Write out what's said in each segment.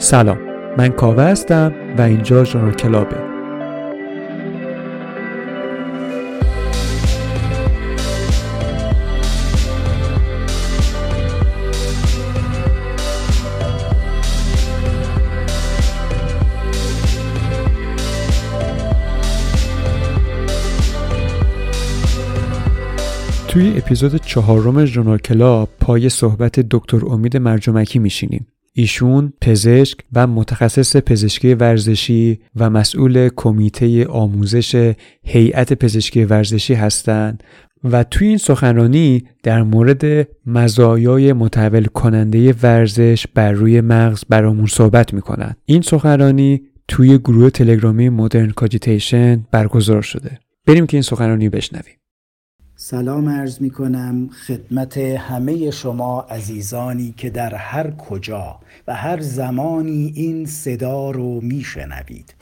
سلام. من کاوه هستم و اینجا ژورنال کلابه. توی اپیزود چهارم ژورنال کلاب پای صحبت دکتر امید مرجمکی میشینیم. ایشون پزشک و متخصص پزشکی ورزشی و مسئول کمیته آموزش هیئت پزشکی ورزشی هستند و توی این سخنرانی در مورد مزایای متحول کننده ورزش بر روی مغز برامون صحبت می‌کنند. این سخنرانی توی گروه تلگرامی مدرن کاجیتیشن برگزار شده. بریم که این سخنرانی بشنویم. سلام عرض می کنم خدمت همه شما عزیزانی که در هر کجا و هر زمانی این صدا رو می شنوید.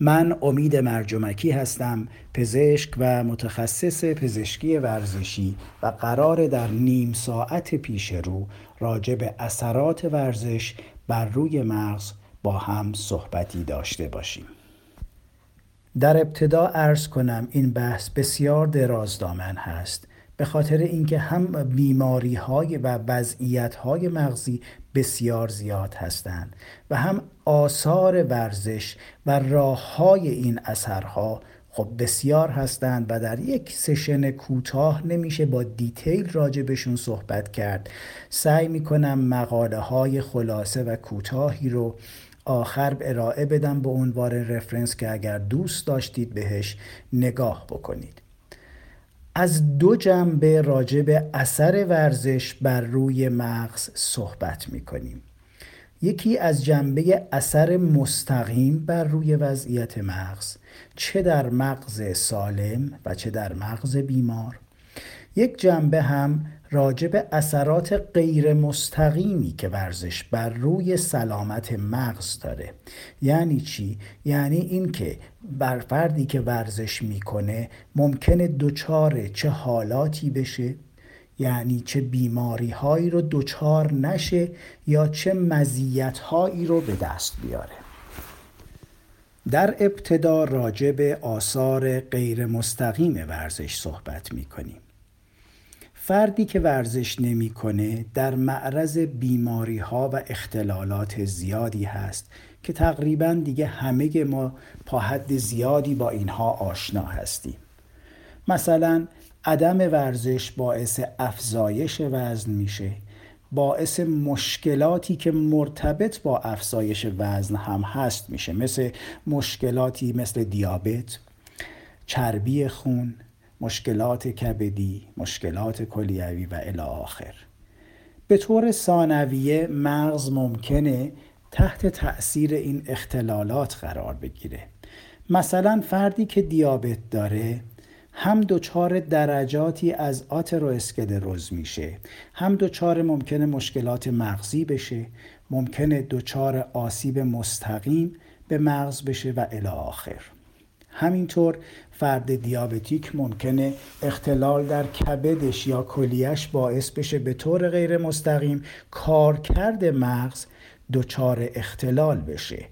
من امید مرجمکی هستم پزشک و متخصص پزشکی ورزشی و قرار در نیم ساعت پیش رو راجع به اثرات ورزش بر روی مغز با هم صحبتی داشته باشیم در ابتدا عرض کنم این بحث بسیار درازدامن هست. به خاطر اینکه هم بیماری های و وضعیت های مغزی بسیار زیاد هستند و هم آثار ورزش و راه های این اثرها خب بسیار هستند و در یک سشن کوتاه نمیشه با دیتیل راجبشون صحبت کرد. سعی می‌کنم مقاله های خلاصه و کوتاهی رو آخر ارائه بدم به عنوان رفرنس که اگر دوست داشتید بهش نگاه بکنید. از دو جنبه راجع به اثر ورزش بر روی مغز صحبت می کنیم یکی از جنبه اثر مستقیم بر روی وضعیت مغز چه در مغز سالم و چه در مغز بیمار. یک جنبه هم راجع به اثرات غیر مستقیمی که ورزش بر روی سلامت مغز داره. یعنی چی؟ یعنی اینکه بر فردی که ورزش می‌کنه ممکنه دچار چه حالاتی بشه یعنی چه بیماری هایی رو دچار نشه یا چه مزیت هایی رو به دست بیاره. در ابتدا راجع به آثار غیر مستقیم ورزش صحبت می کنیم. فردی که ورزش نمی‌کنه در معرض بیماری ها و اختلالات زیادی هست که تقریبا دیگه همه ما پا حد زیادی با اینها آشنا هستیم. مثلا عدم ورزش باعث افزایش وزن میشه باعث مشکلاتی که مرتبط با افزایش وزن هم هست میشه مثل مشکلاتی مثل دیابت چربی خون مشکلات کبدی مشکلات کلیوی و الی آخر. به طور ثانویه مغز ممکنه تحت تأثیر این اختلالات قرار بگیره. مثلا فردی که دیابت داره هم دچار درجاتی از آترواسکلروز میشه هم دچار ممکنه مشکلات مغزی بشه ممکنه دچار آسیب مستقیم به مغز بشه و الی آخر. همینطور فرد دیابتیک ممکنه اختلال در کبدش یا کلیش باعث بشه به طور غیر مستقیم کارکرد مغز دچار اختلال بشه.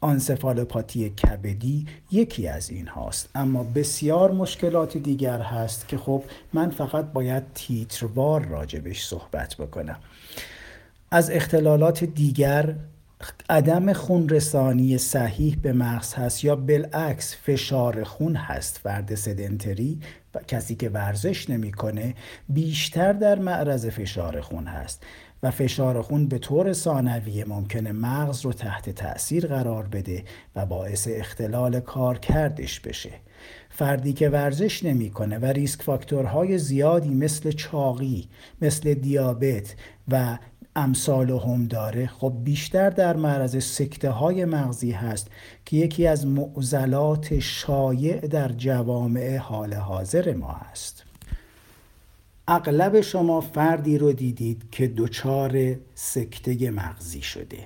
آنسفالوپاتی کبدی یکی از این هاست اما بسیار مشکلات دیگر هست که خب من فقط باید تیتروار راجبش صحبت بکنم. از اختلالات دیگر عدم خون رسانی صحیح به مغز هست یا بالعکس فشار خون هست فرد سدنتری و کسی که ورزش نمی‌کنه بیشتر در معرض فشار خون هست و فشار خون به طور ثانویه ممکنه مغز رو تحت تاثیر قرار بده و باعث اختلال کار کردش بشه. فردی که ورزش نمی‌کنه و ریسک فاکتورهای زیادی مثل چاقی مثل دیابت و امثال هم داره. خب بیشتر در معرض سکته های مغزی هست که یکی از معضلات شایع در جوامع حال حاضر ما هست. اغلب شما فردی رو دیدید که دچار سکته مغزی شده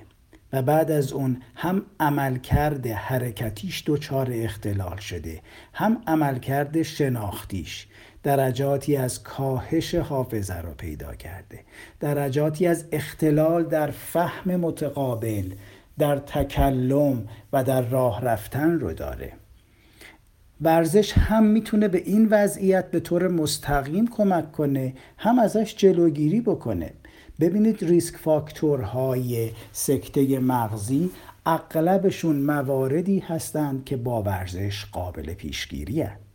و بعد از اون هم عملکرد حرکتیش دچار اختلال شده هم عملکرد شناختیش. درجاتی از کاهش حافظه را پیدا کرده. درجاتی از اختلال در فهم متقابل در تکلم و در راه رفتن رو داره. ورزش هم می‌تونه به این وضعیت به طور مستقیم کمک کنه هم ازش جلوگیری بکنه. ببینید ریسک فاکتورهای سکته مغزی اغلبشون مواردی هستند که با ورزش قابل پیشگیری هست.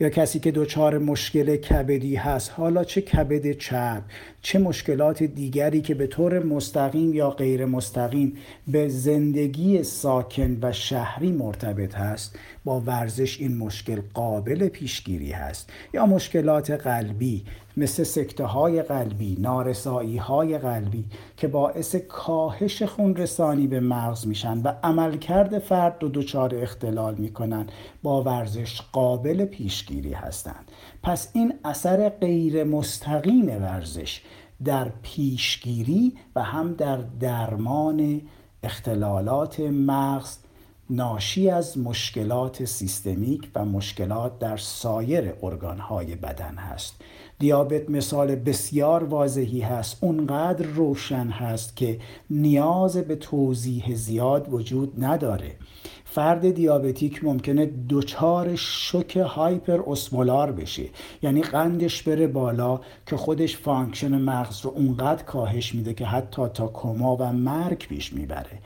یا کسی که دچار مشکل کبدی هست؟ حالا چه کبد چرب چه مشکلات دیگری که به طور مستقیم یا غیر مستقیم به زندگی ساکن و شهری مرتبط هست با ورزش این مشکل قابل پیشگیری هست. یا مشکلات قلبی مثل سکته های قلبی نارسایی های قلبی که باعث کاهش خون رسانی به مغز میشن و عملکرد فرد رو دچار اختلال می‌کنن با ورزش قابل پیشگیری هستند. پس این اثر غیر مستقیم ورزش در پیشگیری و هم در درمان اختلالات مغز ناشی از مشکلات سیستمیک و مشکلات در سایر ارگانهای بدن هست. دیابت مثال بسیار واضحی هست اونقدر روشن هست که نیاز به توضیح زیاد وجود نداره. فرد دیابتیک ممکنه دچار شوک هایپر اسمولار بشه. یعنی قندش بره بالا که خودش function مغز رو اونقدر کاهش میده که حتی تا کما و مرگ پیش می‌بره.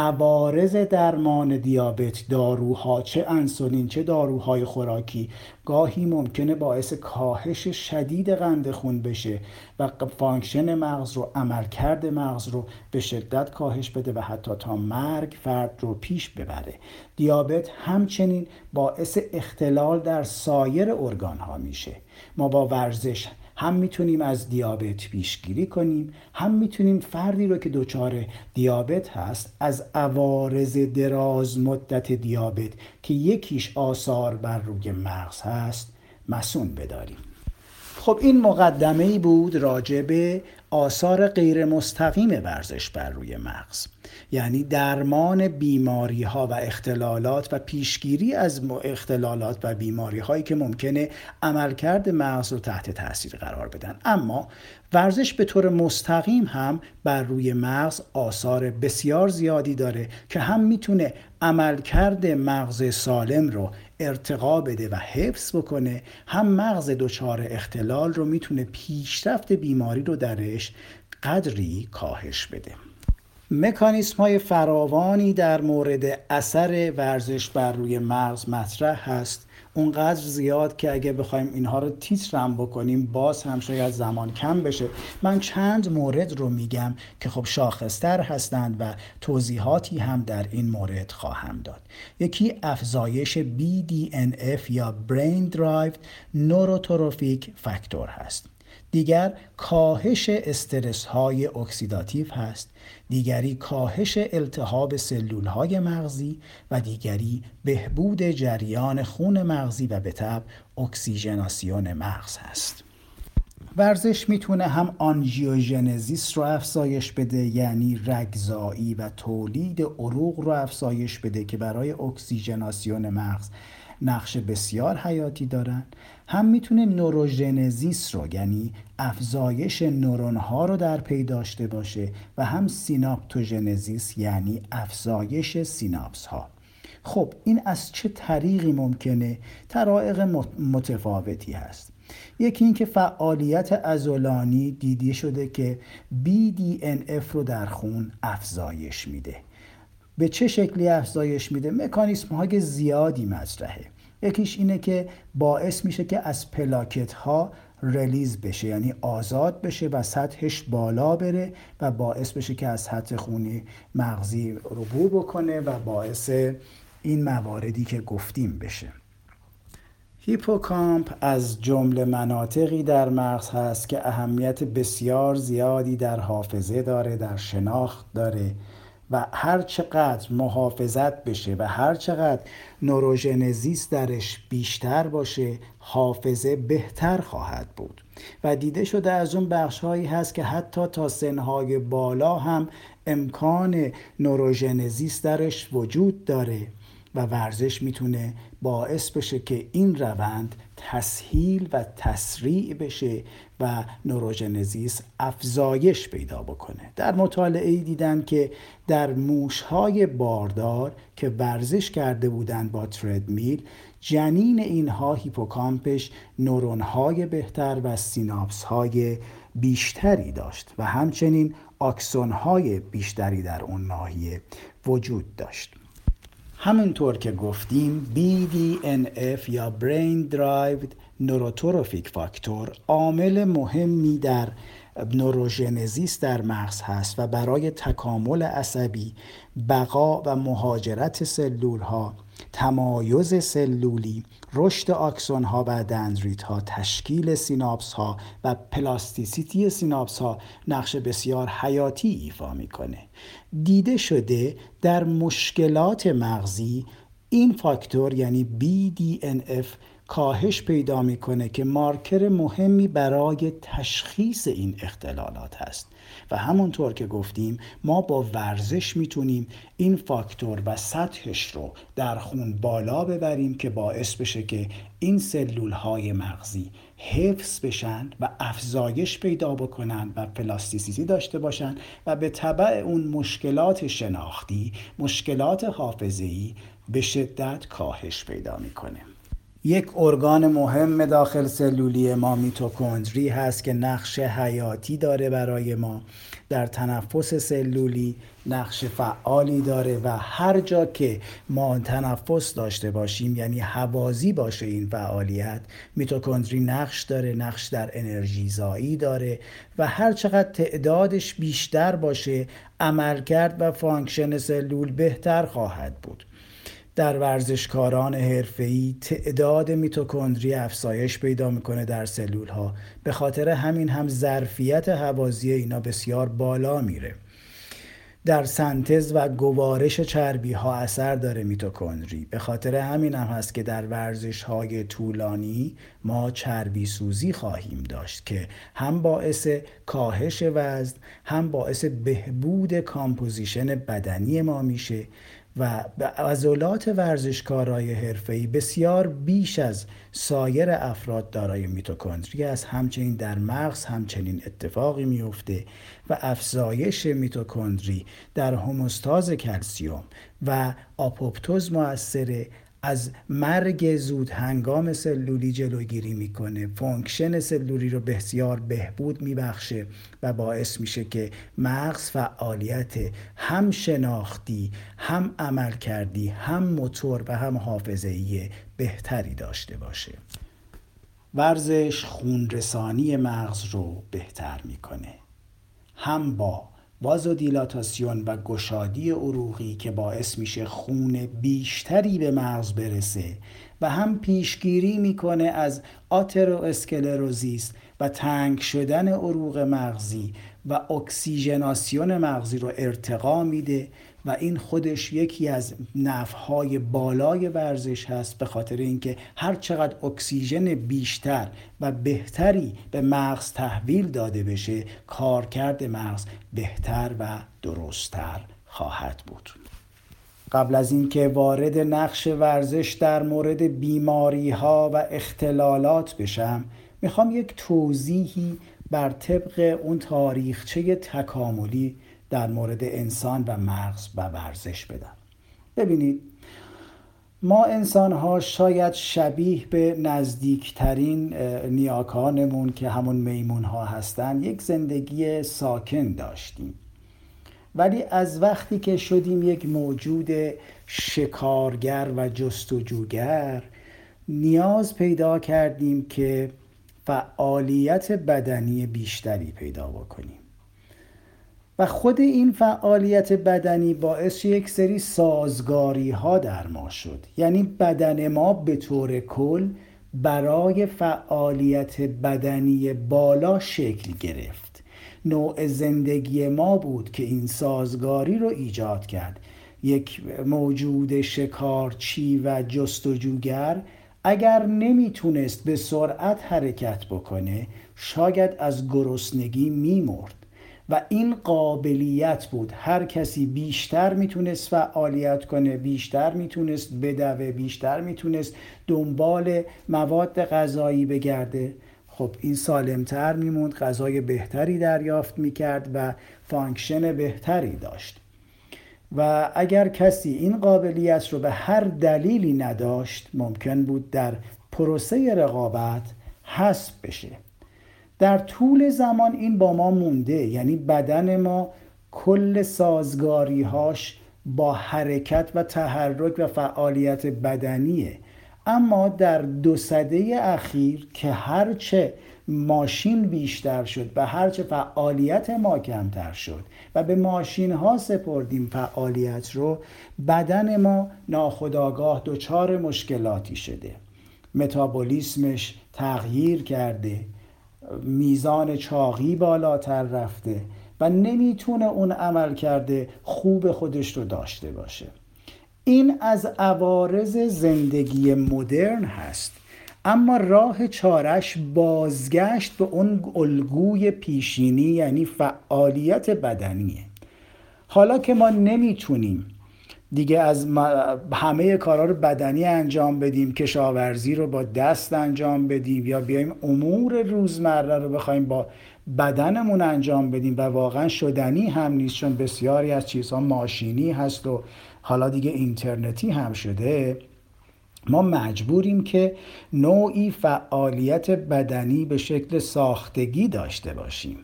عوارض درمان دیابت داروها چه انسولین چه داروهای خوراکی. گاهی ممکنه باعث کاهش شدید قند خون بشه و function مغز رو عملکرد مغز رو به شدت کاهش بده و حتی تا مرگ فرد رو پیش ببره. دیابت همچنین باعث اختلال در سایر ارگان ها میشه. ما با ورزش هم می‌تونیم از دیابت پیشگیری کنیم هم می‌تونیم فردی رو که دچار دیابت هست از عوارض دراز مدت دیابت که یکیش آثار بر روی مغز هست مسون بداریم. خب این مقدمه ای بود راجع به آثار غیر مستقیم ورزش بر روی مغز یعنی درمان بیماری ها و اختلالات و پیشگیری از اختلالات و بیماری هایی که ممکنه عملکرد مغز رو تحت تاثیر قرار بدن. اما ورزش به طور مستقیم هم بر روی مغز آثار بسیار زیادی داره که هم می‌تونه عملکرد مغز سالم رو ارتقا بده و حفظ بکنه هم مغز دچار اختلال رو می‌تونه پیشرفت بیماری رو درش قدری کاهش بده. مکانیسم های فراوانی در مورد اثر ورزش بر روی مغز مطرح هست. اونقدر زیاد که اگه بخوایم اینها رو تیترم بکنیم باز هم شاید زمان کم بشه. من چند مورد رو میگم که خب شاخصتر هستند و توضیحاتی هم در این مورد خواهم داد. یکی افزایش BDNF یا Brain Drive Neurotrophic Factor هست. دیگر کاهش استرس های اکسیداتیو هست. دیگری کاهش التهاب سلول های مغزی و دیگری بهبود جریان خون مغزی و به تبع اکسیژناسیون مغز هست. ورزش می‌تونه هم angiogenesis رو افزایش بده یعنی رگزایی و تولید عروق رو افزایش بده که برای اکسیژناسیون مغز نقش بسیار حیاتی دارن. هم می‌تونه neurogenesis رو یعنی افزایش نورون ها رو در پی داشته باشه و هم synaptogenesis یعنی افزایش سیناپس ها خب این از چه طریقی ممکنه؟ طرائق متفاوتی هست. یکی اینکه فعالیت عضلانی دیده شده که BDNF رو در خون افزایش میده. به چه شکلی افزایش میده؟ مکانیسم های زیادی مطرحه. یکیش اینه که باعث میشه که از پلاکت ها release بشه یعنی آزاد بشه و سطحش بالا بره و باعث بشه که از سد خونی مغزی عبور بکنه و باعث این مواردی که گفتیم بشه. هیپوکامپ از جمله مناطقی در مغز هست که اهمیت بسیار زیادی در حافظه داره در شناخت داره. و هر چقدر محافظت بشه و هر چقدر نوروژنزیس درش بیشتر باشه حافظه بهتر خواهد بود. و دیده شده از اون بخش هایی هست که حتی تا سنهای بالا هم امکان نوروژنزیس درش وجود داره و ورزش می‌تونه باعث بشه که این روند تسهیل و تسریع بشه و نوروژنزیس افزایش پیدا بکنه. در مطالعه دیدن که در موشهای باردار که ورزش کرده بودند با تردمیل جنین اینها هیپوکامپش نورونهای بهتر و سیناپسهای بیشتری داشت و همچنین آکسونهای بیشتری در اون ناحیه وجود داشت. همونطور که گفتیم BDNF یا Brain Derived Neurotrophic Factor عامل مهمی در neurogenesis در مغز هست و برای تکامل عصبی بقا و مهاجرت سلول ها تمایز سلولی رشد آکسون ها و دندریت ها تشکیل سیناپس ها و plasticity سیناپس ها نقش بسیار حیاتی ایفا می‌کنه. دیده شده در مشکلات مغزی این فاکتور یعنی BDNF کاهش پیدا می‌کنه که مارکر مهمی برای تشخیص این اختلالات هست. و همونطور که گفتیم ما با ورزش می‌تونیم این فاکتور و سطحش رو در خون بالا ببریم که باعث بشه که این سلول های مغزی حفظ بشن و افزایش پیدا بکنن و پلاستیسیتی داشته باشن و به طبع اون مشکلات شناختی مشکلات حافظه‌ای به شدت کاهش پیدا می‌کنه. یک ارگان مهم داخل سلولی ما میتوکندری هست که نقش حیاتی داره برای ما. در تنفس سلولی نقش فعالی داره و هر جا که ما تنفس داشته باشیم یعنی هوازی باشه این فعالیت میتوکندری نقش داره نقش در انرژی زایی داره و هر چقدر تعدادش بیشتر باشه عملکرد و function سلول بهتر خواهد بود. در ورزشکاران حرفه‌ای تعداد میتوکندری افزایش پیدا می‌کنه در سلول ها به خاطر همین هم ظرفیت هوازی اینا بسیار بالا میره. در سنتز و گوارش چربی ها اثر داره میتوکندری. به خاطر همین هم هست که در ورزش های طولانی ما چربی سوزی خواهیم داشت که هم باعث کاهش وزن هم باعث بهبود composition بدنی ما میشه. و به عضلات ورزشکارای حرفه‌ای بسیار بیش از سایر افراد دارای میتوکندری است. همچنین در مغز همچنین اتفاقی میفته و افزایش میتوکندری در هموستاز کلسیوم و آپوپتوز موثره از مرگ زود هنگام سلولی جلوگیری می‌کنه. function سلولی رو بسیار بهبود میبخشه و باعث میشه که مغز فعالیت هم شناختی هم عملکردی هم موتور و هم حافظه‌ای بهتری داشته باشه. ورزش خونرسانی مغز رو بهتر می‌کنه. هم با وازودیلاتاسیون و گشادی عروقی که باعث میشه خون بیشتری به مغز برسه و هم پیشگیری می‌کنه از آترو اسکلروزیس و تنگ شدن عروق مغزی و اکسیژناسیون مغزی رو ارتقا میده و این خودش یکی از نفهای بالای ورزش هست به خاطر اینکه هر چقدر اکسیژن بیشتر و بهتری به مغز تحویل داده بشه کارکرد مغز بهتر و درستتر خواهد بود. قبل از اینکه وارد نقش ورزش در مورد بیماری ها و اختلالات بشم می‌خوام یک توضیحی بر طبق اون تاریخچه تکاملی در مورد انسان و مغز و ورزش بدم. ببینید ما انسان ها شاید شبیه به نزدیکترین نیاکانمون که همون میمون ها هستن یک زندگی ساکن داشتیم. ولی از وقتی که شدیم یک موجود شکارگر و جستجوگر نیاز پیدا کردیم که فعالیت بدنی بیشتری پیدا بکنیم. و خود این فعالیت بدنی باعث یک سری سازگاری ها در ما شد. یعنی بدن ما به طور کل برای فعالیت بدنی بالا شکل گرفت. نوع زندگی ما بود که این سازگاری رو ایجاد کرد. یک موجود شکارچی و جستجوگر اگر نمی‌تونست به سرعت حرکت بکنه شاید از گرسنگی میمرد. و این قابلیت بود. هر کسی بیشتر می‌تونست فعالیت کنه بیشتر می‌تونست بدوه بیشتر می‌تونست دنبال مواد غذایی بگرده. خب این سالمتر میموند غذای بهتری دریافت می‌کرد و function بهتری داشت. و اگر کسی این قابلیت رو به هر دلیلی نداشت ممکن بود در پروسه رقابت حذف بشه. در طول زمان این با ما مونده. یعنی بدن ما کل سازگاریهاش با حرکت و تحرک و فعالیت بدنیه. اما در دو سده اخیر که هرچه ماشین بیشتر شد و هرچه فعالیت ما کمتر شد و به ماشین ها سپردیم فعالیت رو بدن ما ناخداگاه دچار مشکلاتی شده. متابولیسمش تغییر کرده. میزان چاقی بالاتر رفته و نمی‌تونه اون عمل کرده خوب خودش رو داشته باشه. این از عوارض زندگی مدرن هست. اما راه چارش بازگشت به اون الگوی پیشینی یعنی فعالیت بدنیه. حالا که ما نمی‌تونیم دیگه از همه کارا رو بدنی انجام بدیم کشاورزی رو با دست انجام بدیم یا بیایم امور روزمره رو بخوایم با بدنمون انجام بدیم و واقعا شدنی هم نیست چون بسیاری از چیزها ماشینی هست و حالا دیگه اینترنتی هم شده. ما مجبوریم که نوعی فعالیت بدنی به شکل ساختگی داشته باشیم.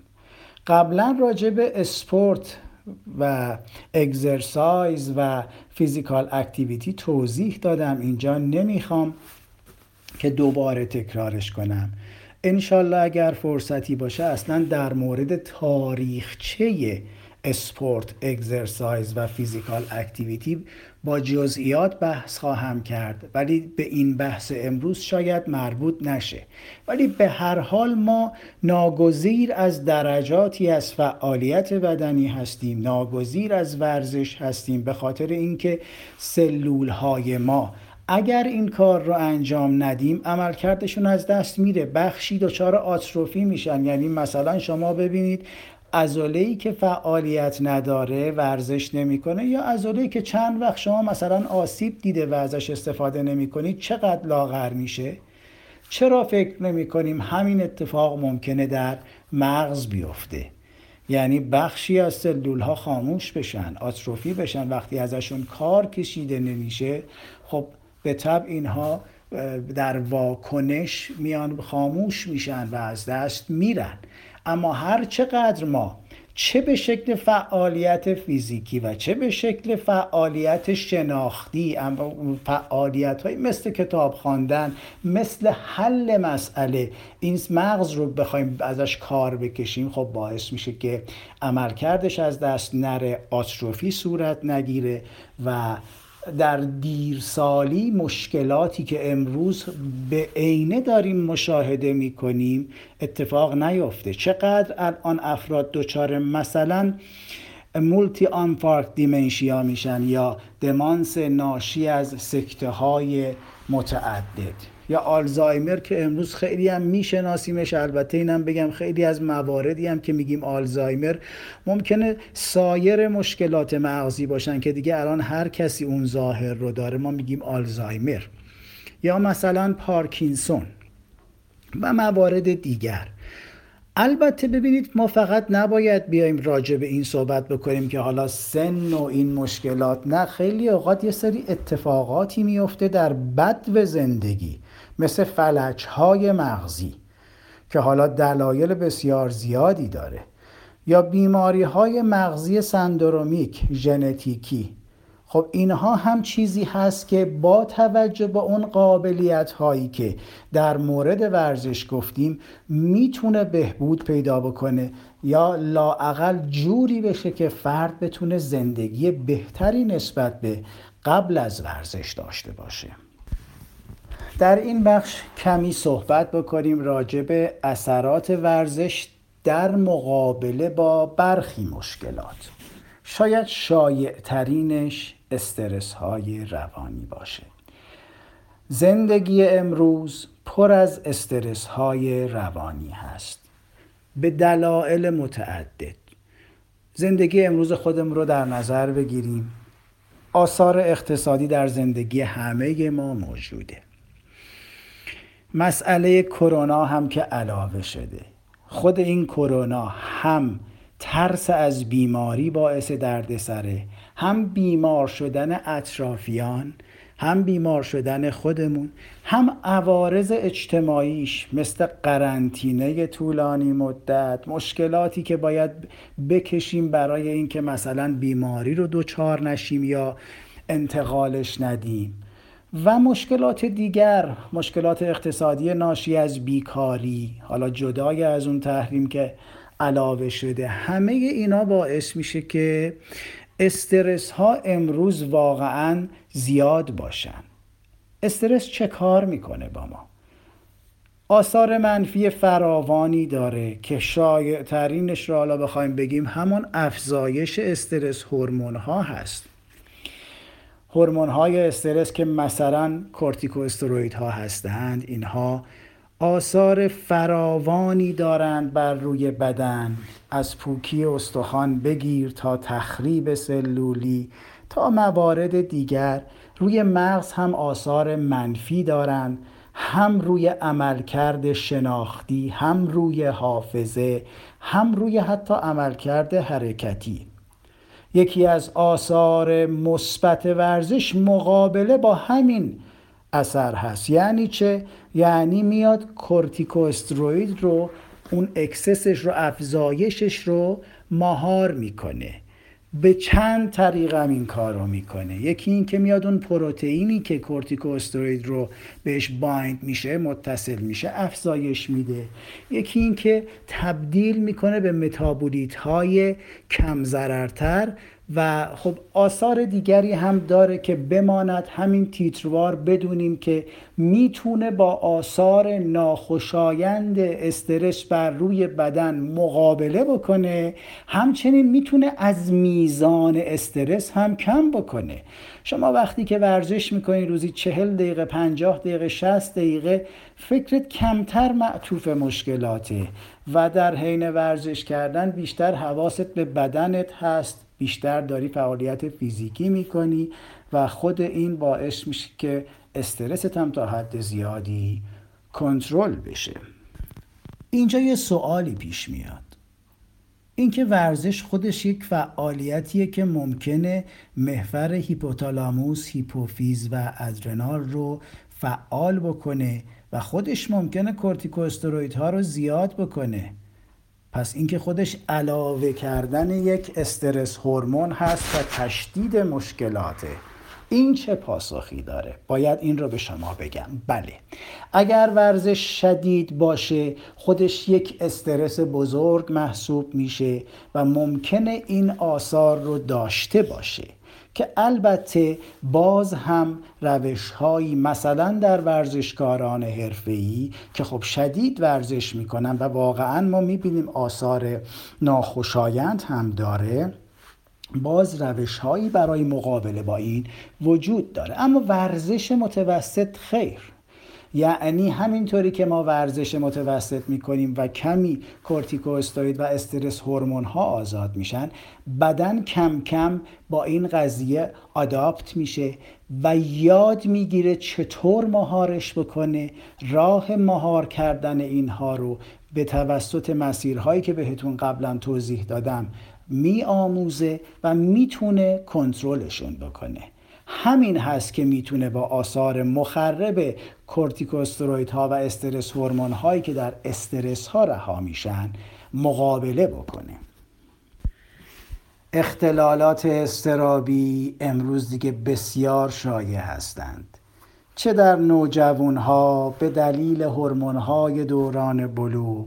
قبلا راجع به اسپورت و exercise و physical activity توضیح دادم. اینجا نمی‌خوام که دوباره تکرارش کنم. انشالله اگر فرصتی باشه اصلا در مورد تاریخچه sport exercise و physical activity با جزئیات بحث خواهم کرد. ولی به این بحث امروز شاید مربوط نشه. ولی به هر حال ما ناگزیر از درجاتی از فعالیت بدنی هستیم. ناگزیر از ورزش هستیم. به خاطر اینکه سلول های ما اگر این کار رو انجام ندیم عملکردشون از دست میره. بخشی دچار آتروفی میشن. یعنی مثلا شما ببینید ای که فعالیت نداره ورزش نمی‌کنه یا ای که چند وقت شما مثلا آسیب دیده و ازش استفاده نمی‌کنید چقدر لاغر میشه؟ چرا فکر نمی کنیم همین اتفاق ممکنه در مغز بیفته؟ یعنی بخشی از سلول ها خاموش بشن آتروفی بشن وقتی ازشون کار کشیده نمیشه خب به طب اینها در واکنش میان خاموش میشن و از دست میرن. اما هر چقدر ما چه به شکل فعالیت فیزیکی و چه به شکل فعالیت شناختی فعالیت های مثل کتاب خواندن مثل حل مسئله این مغز رو بخوایم ازش کار بکشیم خب باعث میشه که عملکردش از دست نره آتروفی صورت نگیره و در دیرسالی مشکلاتی که امروز به عینه داریم مشاهده می کنیم اتفاق نیفته چقدر الان افراد دچار مثلا multi-infarct dementia میشن یا دمانس ناشی از سکته های متعدد؟ یا آلزایمر که امروز خیلی هم میشناسیمش البته اینم بگم خیلی از مواردی هم که میگیم آلزایمر ممکنه سایر مشکلات مغزی باشن که دیگه الان هر کسی اون ظاهر رو داره. ما میگیم آلزایمر. یا مثلا پارکینسون و موارد دیگر. البته ببینید ما فقط نباید بیایم راجع به این صحبت بکنیم که حالا سن و این مشکلات. نه خیلی اوقات یه سری اتفاقاتی میفته در بد و زندگی. مثل فلج های مغزی که حالا دلایل بسیار زیادی داره یا بیماری های مغزی سندرومیک ژنتیکی. خب اینها هم چیزی هست که با توجه به اون قابلیت هایی که در مورد ورزش گفتیم می‌تونه بهبود پیدا بکنه یا لاعقل جوری بشه که فرد بتونه زندگی بهتری نسبت به قبل از ورزش داشته باشه. در این بخش کمی صحبت بکنیم راجع به اثرات ورزش در مقابله با برخی مشکلات. شاید شایع ترینش استرس های روانی باشه. زندگی امروز پر از استرس های روانی هست. به دلایل متعدد. زندگی امروز خودم رو در نظر بگیریم. آثار اقتصادی در زندگی همه ما موجوده. مسئله کرونا هم که علاوه شده. خود این کرونا هم ترس از بیماری باعث دردسره هم بیمار شدن اطرافیان هم بیمار شدن خودمون هم عوارض اجتماعیش مثل قرنطینه طولانی مدت مشکلاتی که باید بکشیم برای اینکه مثلا بیماری رو دوچار نشیم یا انتقالش ندیم. و مشکلات دیگر مشکلات اقتصادی ناشی از بیکاری. حالا جدای از اون تحریم که علاوه شده همه اینا باعث میشه که استرس ها امروز واقعا زیاد باشن. استرس چه کار می‌کنه با ما؟ آثار منفی فراوانی داره که شایع ترینش رو حالا بخوایم بگیم همون افزایش استرس هورمون ها هست. هورمون های استرس که مثلا کورتیکوستروید ها هستند اینها آثار فراوانی دارند بر روی بدن. از پوکی استخوان بگیر تا تخریب سلولی تا موارد دیگر. روی مغز هم آثار منفی دارند. هم روی عملکرد شناختی هم روی حافظه هم روی حتی عملکرد حرکتی. یکی از آثار مثبت ورزش مقابله با همین اثر هست. یعنی چه؟ یعنی میاد کورتیکوستروید رو اون excess ش رو افزایشش رو مهار می‌کنه. به چند طریق هم این کار رو می‌کنه. یکی این که میاد اون پروتئینی که کورتیکوستروید رو بهش bind میشه متصل میشه افزایش میده. یکی این که تبدیل می‌کنه به متابولیت های کم ضررتر و خب آثار دیگری هم داره که بماند همین تیتروار بدونیم که می‌تونه با آثار ناخوشایند استرس بر روی بدن مقابله بکنه همچنین می‌تونه از میزان استرس هم کم بکنه. شما وقتی که ورزش می‌کنی روزی چهل دقیقه پنجاه دقیقه شست دقیقه فکرت کمتر معطوف مشکلاته و در حین ورزش کردن بیشتر حواست به بدنت هست. بیشتر داری فعالیت فیزیکی می‌کنی و خود این باعث میشه که استرست هم تا حد زیادی کنترل بشه. اینجا یه سوالی پیش میاد. اینکه ورزش خودش یک فعالیتیه که ممکنه محور هیپوتالاموس، هیپوفیز و ادرنال رو فعال بکنه و خودش ممکنه کورتیکوسترویدها رو زیاد بکنه. پس اینکه خودش علاوه کردن یک استرس هورمون هست و تشدید مشکلاته. این چه پاسخی داره؟ باید این رو به شما بگم. بله. اگر ورزش شدید باشه خودش یک استرس بزرگ محسوب میشه و ممکنه این آثار رو داشته باشه که البته باز هم روش هایی مثلا در ورزشکاران حرفه‌ای که خب شدید ورزش می‌کنن و واقعا ما می‌بینیم آثار ناخوشایند هم داره باز روش هایی برای مقابله با این وجود داره. اما ورزش متوسط خیر. یعنی همینطوری که ما ورزش متوسط می‌کنیم و کمی کورتیکوستروید و استرس هورمون ها آزاد میشن بدن کم کم با این قضیه آداپت میشه و یاد می‌گیره چطور مهارش بکنه راه مهار کردن اینها رو به توسط مسیرهایی که بهتون قبلا توضیح دادم می آموزه و می‌تونه کنترلشون بکنه. همین هست که می‌تونه با آثار مخرب کورتیکوستروید ها و استرس هورمون هایی که در استرس ها رها میشن مقابله بکنه. اختلالات استرابی امروز دیگه بسیار شایع هستند. چه در نوجوان ها به دلیل هورمون های دوران بلوغ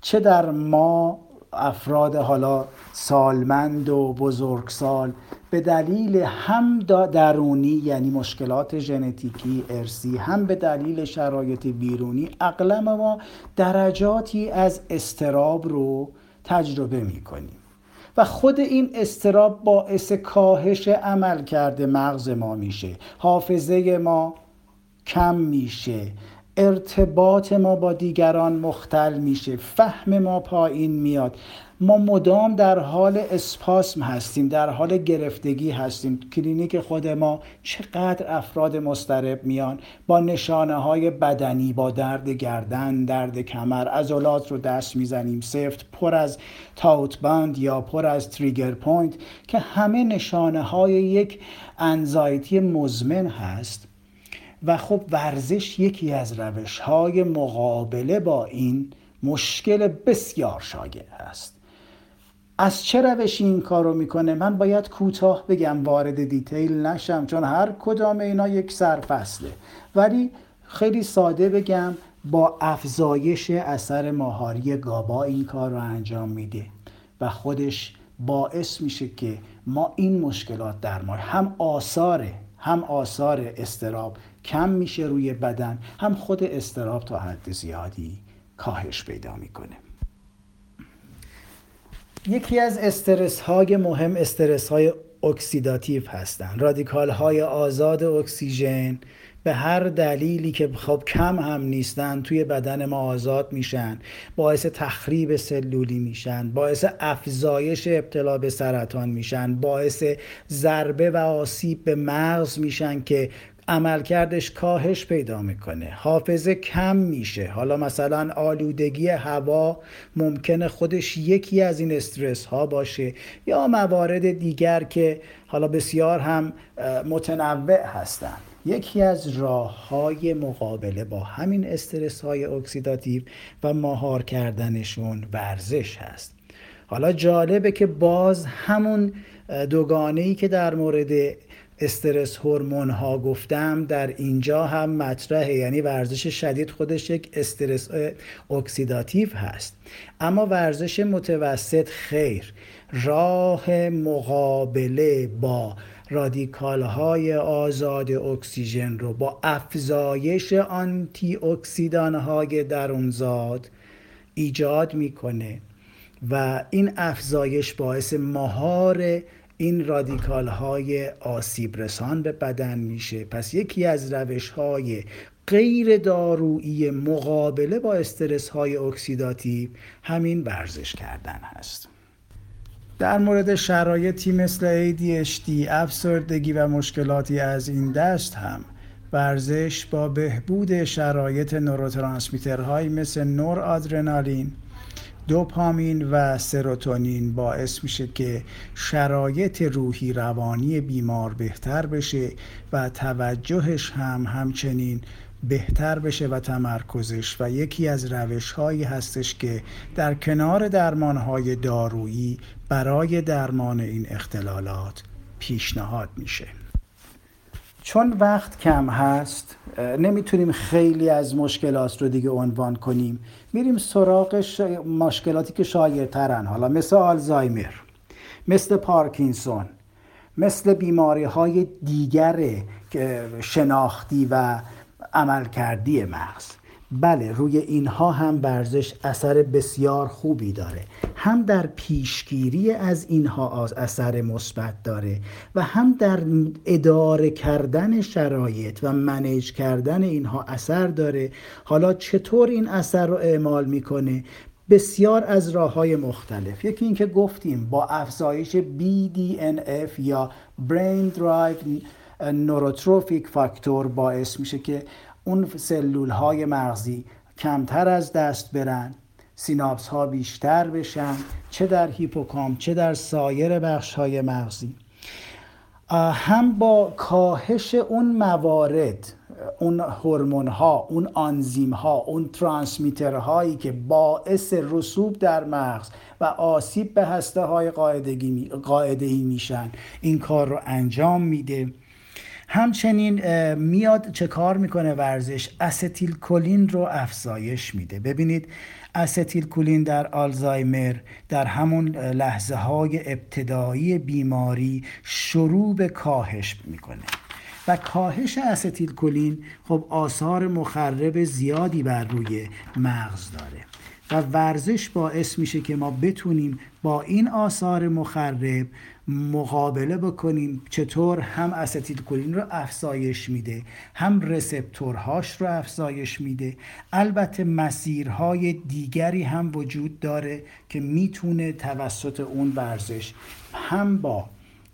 چه در ما افراد حالا سالمند و بزرگسال به دلیل هم درونی یعنی مشکلات ژنتیکی ارسی هم به دلیل شرایط بیرونی اغلب ما درجاتی از استراب رو تجربه می کنیم و خود این استراب باعث کاهش عمل کرده مغز ما میشه. حافظه ما کم میشه. ارتباط ما با دیگران مختل میشه فهم ما پایین میاد. ما مدام در حال اسپاسم هستیم در حال گرفتگی هستیم. کلینیک خود ما چقدر افراد مضطرب میان. با نشانه های بدنی با درد گردن درد کمر عضلات رو دست می‌زنیم. سفت پر از taut band یا پر از trigger point که همه نشانه های یک انزایتی مزمن هست. و خب ورزش یکی از روش های مقابله با این مشکل بسیار شایع هست از چه روشی این کار رو می‌کنه؟ من باید کوتاه بگم وارد دیتیل نشم چون هر کدام اینا یک سرفصله. ولی خیلی ساده بگم با افزایش اثر ماهاری گابا این کار رو انجام میده و خودش باعث میشه که ما این مشکلات در ما هم آثار هم آثار اضطراب کم میشه روی بدن. هم خود اضطراب تا حد زیادی کاهش پیدا می‌کنه. یکی از استرس های مهم استرس های اکسیداتیو هستن. رادیکال های آزاد اکسیژن به هر دلیلی که خب کم هم نیستن توی بدن ما آزاد میشن باعث تخریب سلولی میشن باعث افزایش ابتلا به سرطان میشن باعث ضربه و آسیب به مغز میشن که عملکردش کاهش پیدا می‌کنه. حافظه کم میشه. حالا مثلا آلودگی هوا ممکنه خودش یکی از این استرس ها باشه یا موارد دیگر که حالا بسیار هم متنوع هستن. یکی از راه های مقابله با همین استرس های اکسیداتیو و مهار کردنشون ورزش هست. حالا جالبه که باز همون دوگانه ای که در مورد stress hormone ها گفتم در اینجا هم مطرحه. یعنی ورزش شدید خودش یک استرس اکسیداتیو هست. اما ورزش متوسط خیر. راه مقابله با رادیکال های آزاد اکسیژن رو با افزایش آنتی اکسیدان های درونزاد ایجاد می‌کنه. و این افزایش باعث مهار این رادیکال های آسیب رسان به بدن میشه. پس یکی از روش های غیر دارویی مقابله با استرس های اکسیداتیو همین ورزش کردن هست. در مورد شرایطی مثل ADHD، افسردگی و مشکلاتی از این دست هم ورزش با بهبود شرایط نوروترانسمیترهایی مثل نورآدرنالین دوپامین و سروتونین باعث میشه که شرایط روحی روانی بیمار بهتر بشه و توجهش هم همچنین بهتر بشه و تمرکزش. و یکی از روش هایی هستش که در کنار درمان های دارویی برای درمان این اختلالات پیشنهاد میشه. چون وقت کم هست نمی‌تونیم خیلی از مشکلات رو دیگه عنوان کنیم. میریم سراغ مشکلاتی که شایرترن حالا مثل آلزایمر مثل پارکینسون مثل بیماری های دیگر شناختی و عملکردی مغز. بله روی اینها هم ورزش اثر بسیار خوبی داره. هم در پیشگیری از اینها اثر مثبت داره و هم در اداره کردن شرایط و منیج کردن اینها اثر داره. حالا چطور این اثر رو اعمال می‌کنه؟ بسیار از راه های مختلف. یکی اینکه گفتیم با افزایش BDNF یا Brain Drive Neurotrophic فاکتور باعث میشه که اون سلول های مغزی کمتر از دست برن سیناپس ها بیشتر بشن چه در هیپوکام چه در سایر بخش های مغزی هم با کاهش اون موارد اون هورمون ها اون آنزیم ها اون ترانسمیتر هایی که باعث رسوب در مغز و آسیب به هسته های قاعده ای میشن این کار رو انجام میده. همچنین میاد چه کار می‌کنه؟ ورزش استیل کلین رو افزایش میده. ببینید استیل کلین در آلزایمر در همون لحظه های ابتدایی بیماری شروع به کاهش می‌کنه. و کاهش استیل کلین خب آثار مخرب زیادی بر روی مغز داره. و ورزش باعث میشه که ما بتونیم با این آثار مخرب مقابله بکنیم چطور هم استیل کلین رو افزایش میده هم رسپتورهاش رو افزایش میده. البته مسیرهای دیگری هم وجود داره که می‌تونه توسط اون ورزش هم با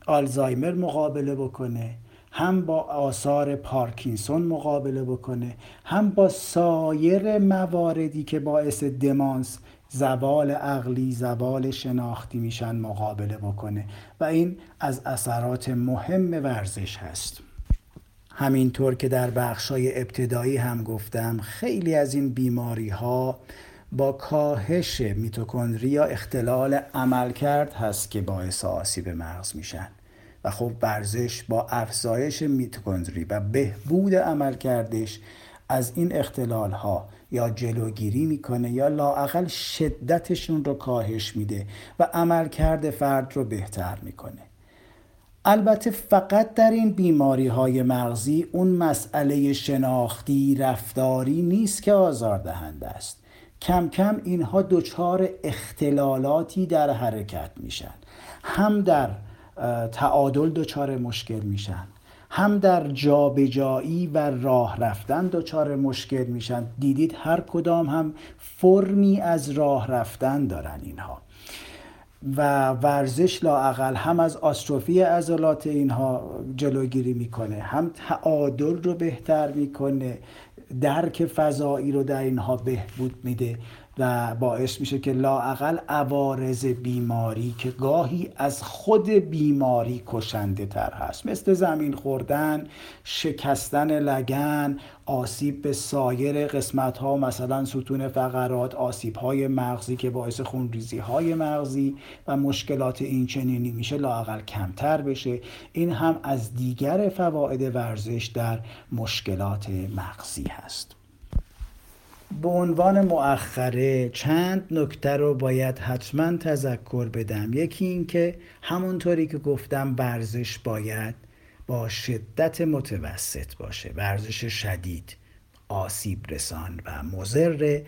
آلزایمر مقابله بکنه هم با آثار پارکینسون مقابله بکنه هم با سایر مواردی که باعث دمانس زوال عقلی زوال شناختی میشن مقابله بکنه و این از اثرات مهم ورزش هست. همینطور که در بخشای ابتدایی هم گفتم خیلی از این بیماری ها با کاهش میتوکندری یا اختلال عملکرد هست که باعث آسیب مغز میشن. و خب ورزش با افزایش میتوکندری و بهبود عملکردش از این اختلال ها یا جلوگیری می‌کنه یا لاعقل شدتشون رو کاهش میده و عملکرد فرد رو بهتر می‌کنه. البته فقط در این بیماری های مغزی اون مسئله شناختی رفتاری نیست که آزاردهنده است. کم کم اینها دچار اختلالاتی در حرکت میشن. هم در تعادل دچار مشکل میشن. هم در جابجایی و راه رفتن دچار مشکل میشن. دیدید هر کدام هم فرمی از راه رفتن دارن اینها. و ورزش لاعقل هم از آستروفی عضلات اینها جلوگیری می‌کنه هم تعادل رو بهتر می‌کنه درک فضایی رو در اینها بهبود میده. و باعث میشه که لاعقل عوارض بیماری که گاهی از خود بیماری کشنده تر هست. مثل زمین خوردن شکستن لگن آسیب به سایر قسمت ها مثلا ستون فقرات آسیب های مغزی که باعث خونریزی های مغزی و مشکلات این چنینی میشه لاقل کمتر بشه. این هم از دیگر فواید ورزش در مشکلات مغزی هست. به عنوان مؤخره چند نکته رو باید حتما تذکر بدم. یکی این که همونطوری که گفتم ورزش باید با شدت متوسط باشه. ورزش شدید آسیب رسان و مزر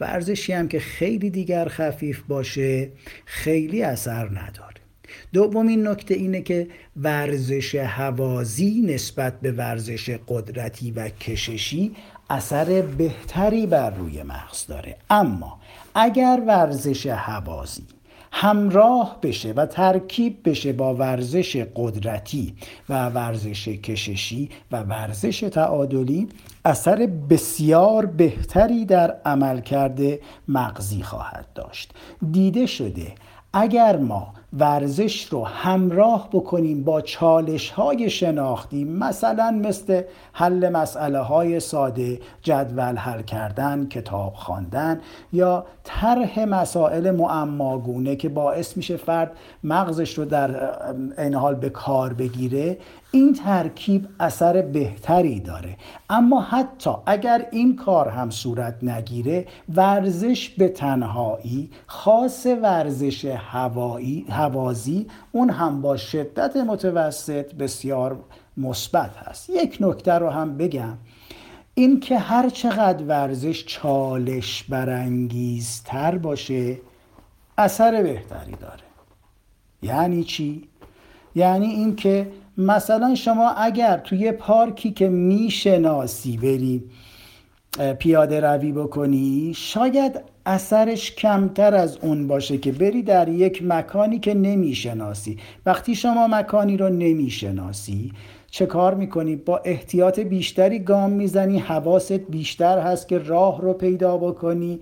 ورزشی هم که خیلی دیگر خفیف باشه خیلی اثر نداره. دومین نکته اینه که ورزش هوازی نسبت به ورزش قدرتی و کششی اثر بهتری بر روی مغز داره. اما اگر ورزش هوازی همراه بشه و ترکیب بشه با ورزش قدرتی و ورزش کششی و ورزش تعادلی اثر بسیار بهتری در عملکرد مغزی خواهد داشت. دیده شده اگر ما ورزش رو همراه بکنیم با چالش های شناختی مثلا مثل حل مسئله های ساده جدول حل کردن کتاب خواندن یا طرح مسائل معماگونه که باعث میشه فرد مغزش رو در این حال به کار بگیره. این ترکیب اثر بهتری داره. اما حتی اگر این کار هم صورت نگیره ورزش به تنهایی خاص ورزش هوایی هوازی اون هم با شدت متوسط بسیار مثبت هست. یک نکته رو هم بگم. این که هر چقدر ورزش چالش برانگیزتر باشه اثر بهتری داره. یعنی چی؟ یعنی اینکه مثلا شما اگر توی پارکی که می‌شناسی بری پیاده روی بکنی شاید اثرش کمتر از اون باشه که بری در یک مکانی که نمی‌شناسی. وقتی شما مکانی رو نمی‌شناسی چه کار می‌کنی؟ با احتیاط بیشتری گام می‌زنی حواست بیشتر هست که راه رو پیدا بکنی.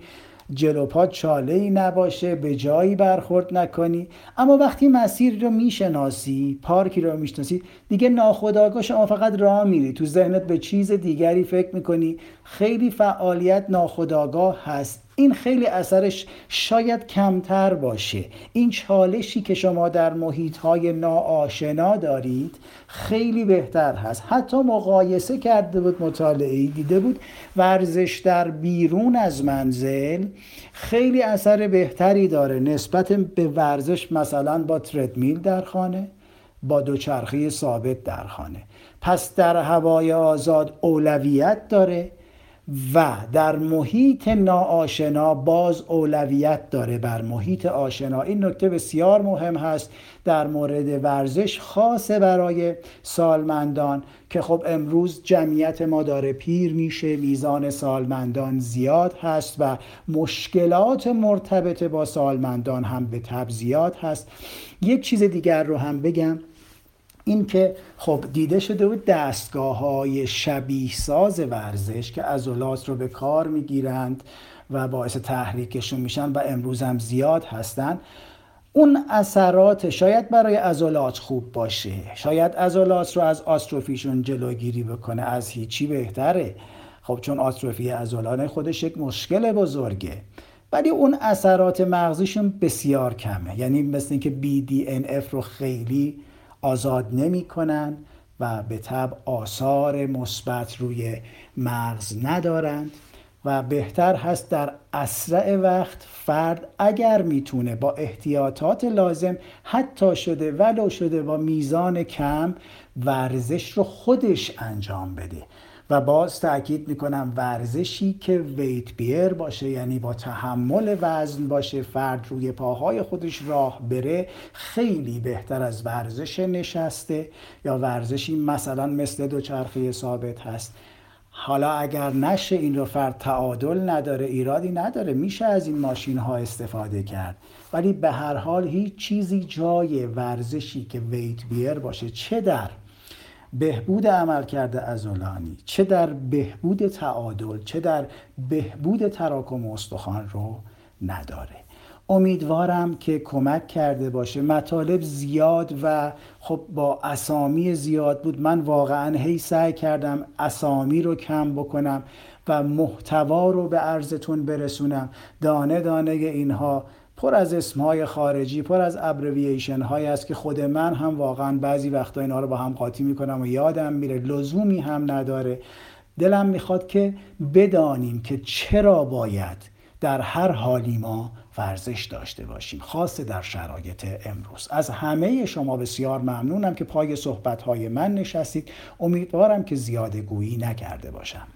جلو پا چاله ای نباشه به جایی برخورد نکنی. اما وقتی مسیر رو می‌شناسی پارکی رو می‌شناسی دیگه ناخداگاه شما فقط راه میری. تو ذهنت به چیز دیگری فکر می‌کنی. خیلی فعالیت ناخداگاه هست. این خیلی اثرش شاید کمتر باشه. این چالشی که شما در محیط های ناآشنا دارید خیلی بهتر هست. حتی مقایسه کرده بود مطالعه دیده بود. ورزش در بیرون از منزل خیلی اثر بهتری داره نسبت به ورزش مثلا با تردمیل در خانه با دوچرخه ثابت در خانه. پس در هوای آزاد اولویت داره. و در محیط ناآشنا باز اولویت داره بر محیط آشنا. این نکته بسیار مهم هست در مورد ورزش خاصه برای سالمندان که خب امروز جمعیت ما داره پیر میشه میزان سالمندان زیاد هست و مشکلات مرتبط با سالمندان هم به تب زیاد هست. یک چیز دیگر رو هم بگم. این که خب دیده شده بود دستگاه های شبیه ساز ورزش که ازولات رو به کار می‌گیرند و باعث تحریکشون میشن و امروز هم زیاد هستن. اون اثرات شاید برای ازولات خوب باشه. شاید ازولات رو از آستروفیشون جلوگیری بکنه. از هیچی بهتره. خب چون آستروفی ازولان خودش یک مشکل بزرگه. ولی اون اثرات مغزیشون بسیار کمه. یعنی مثل اینکه BDNF رو خیلی آزاد نمی کنن و به طب آثار مثبت روی مغز ندارند و بهتر هست در اسرع وقت فرد اگر می‌تونه با احتیاطات لازم حتی شده ولو شده با میزان کم ورزش رو خودش انجام بده. و باز تاکید می‌کنم ورزشی که ویت بیر باشه یعنی با تحمل وزن باشه فرد روی پاهای خودش راه بره خیلی بهتر از ورزش نشسته یا ورزشی مثلا مثل دوچرخه ثابت هست. حالا اگر نشه این رو فرد تعادل نداره ایرادی نداره میشه از این ماشین ها استفاده کرد. ولی به هر حال هیچ چیزی جای ورزشی که ویت بیر باشه چه در بهبود عمل کرده ازولانی چه در بهبود تعادل چه در بهبود تراکم استخوان رو نداره. امیدوارم که کمک کرده باشه. مطالب زیاد و خب با اسامی زیاد بود. من واقعا هی سعی کردم اسامی رو کم بکنم و محتوا رو به عرضتون برسونم. دانه دانه اینها پر از اسمهای خارجی پر از ابروییشن هایی است که خود من هم واقعا بعضی وقتا اینا رو با هم قاطی می‌کنم و یادم میره. لزومی هم نداره. دلم می‌خواد که بدانیم که چرا باید در هر حالی ما ورزش داشته باشیم خاصه در شرایط امروز. از همه شما بسیار ممنونم که پای صحبت های من نشستید. امیدوارم که زیاده گویی نکرده باشم.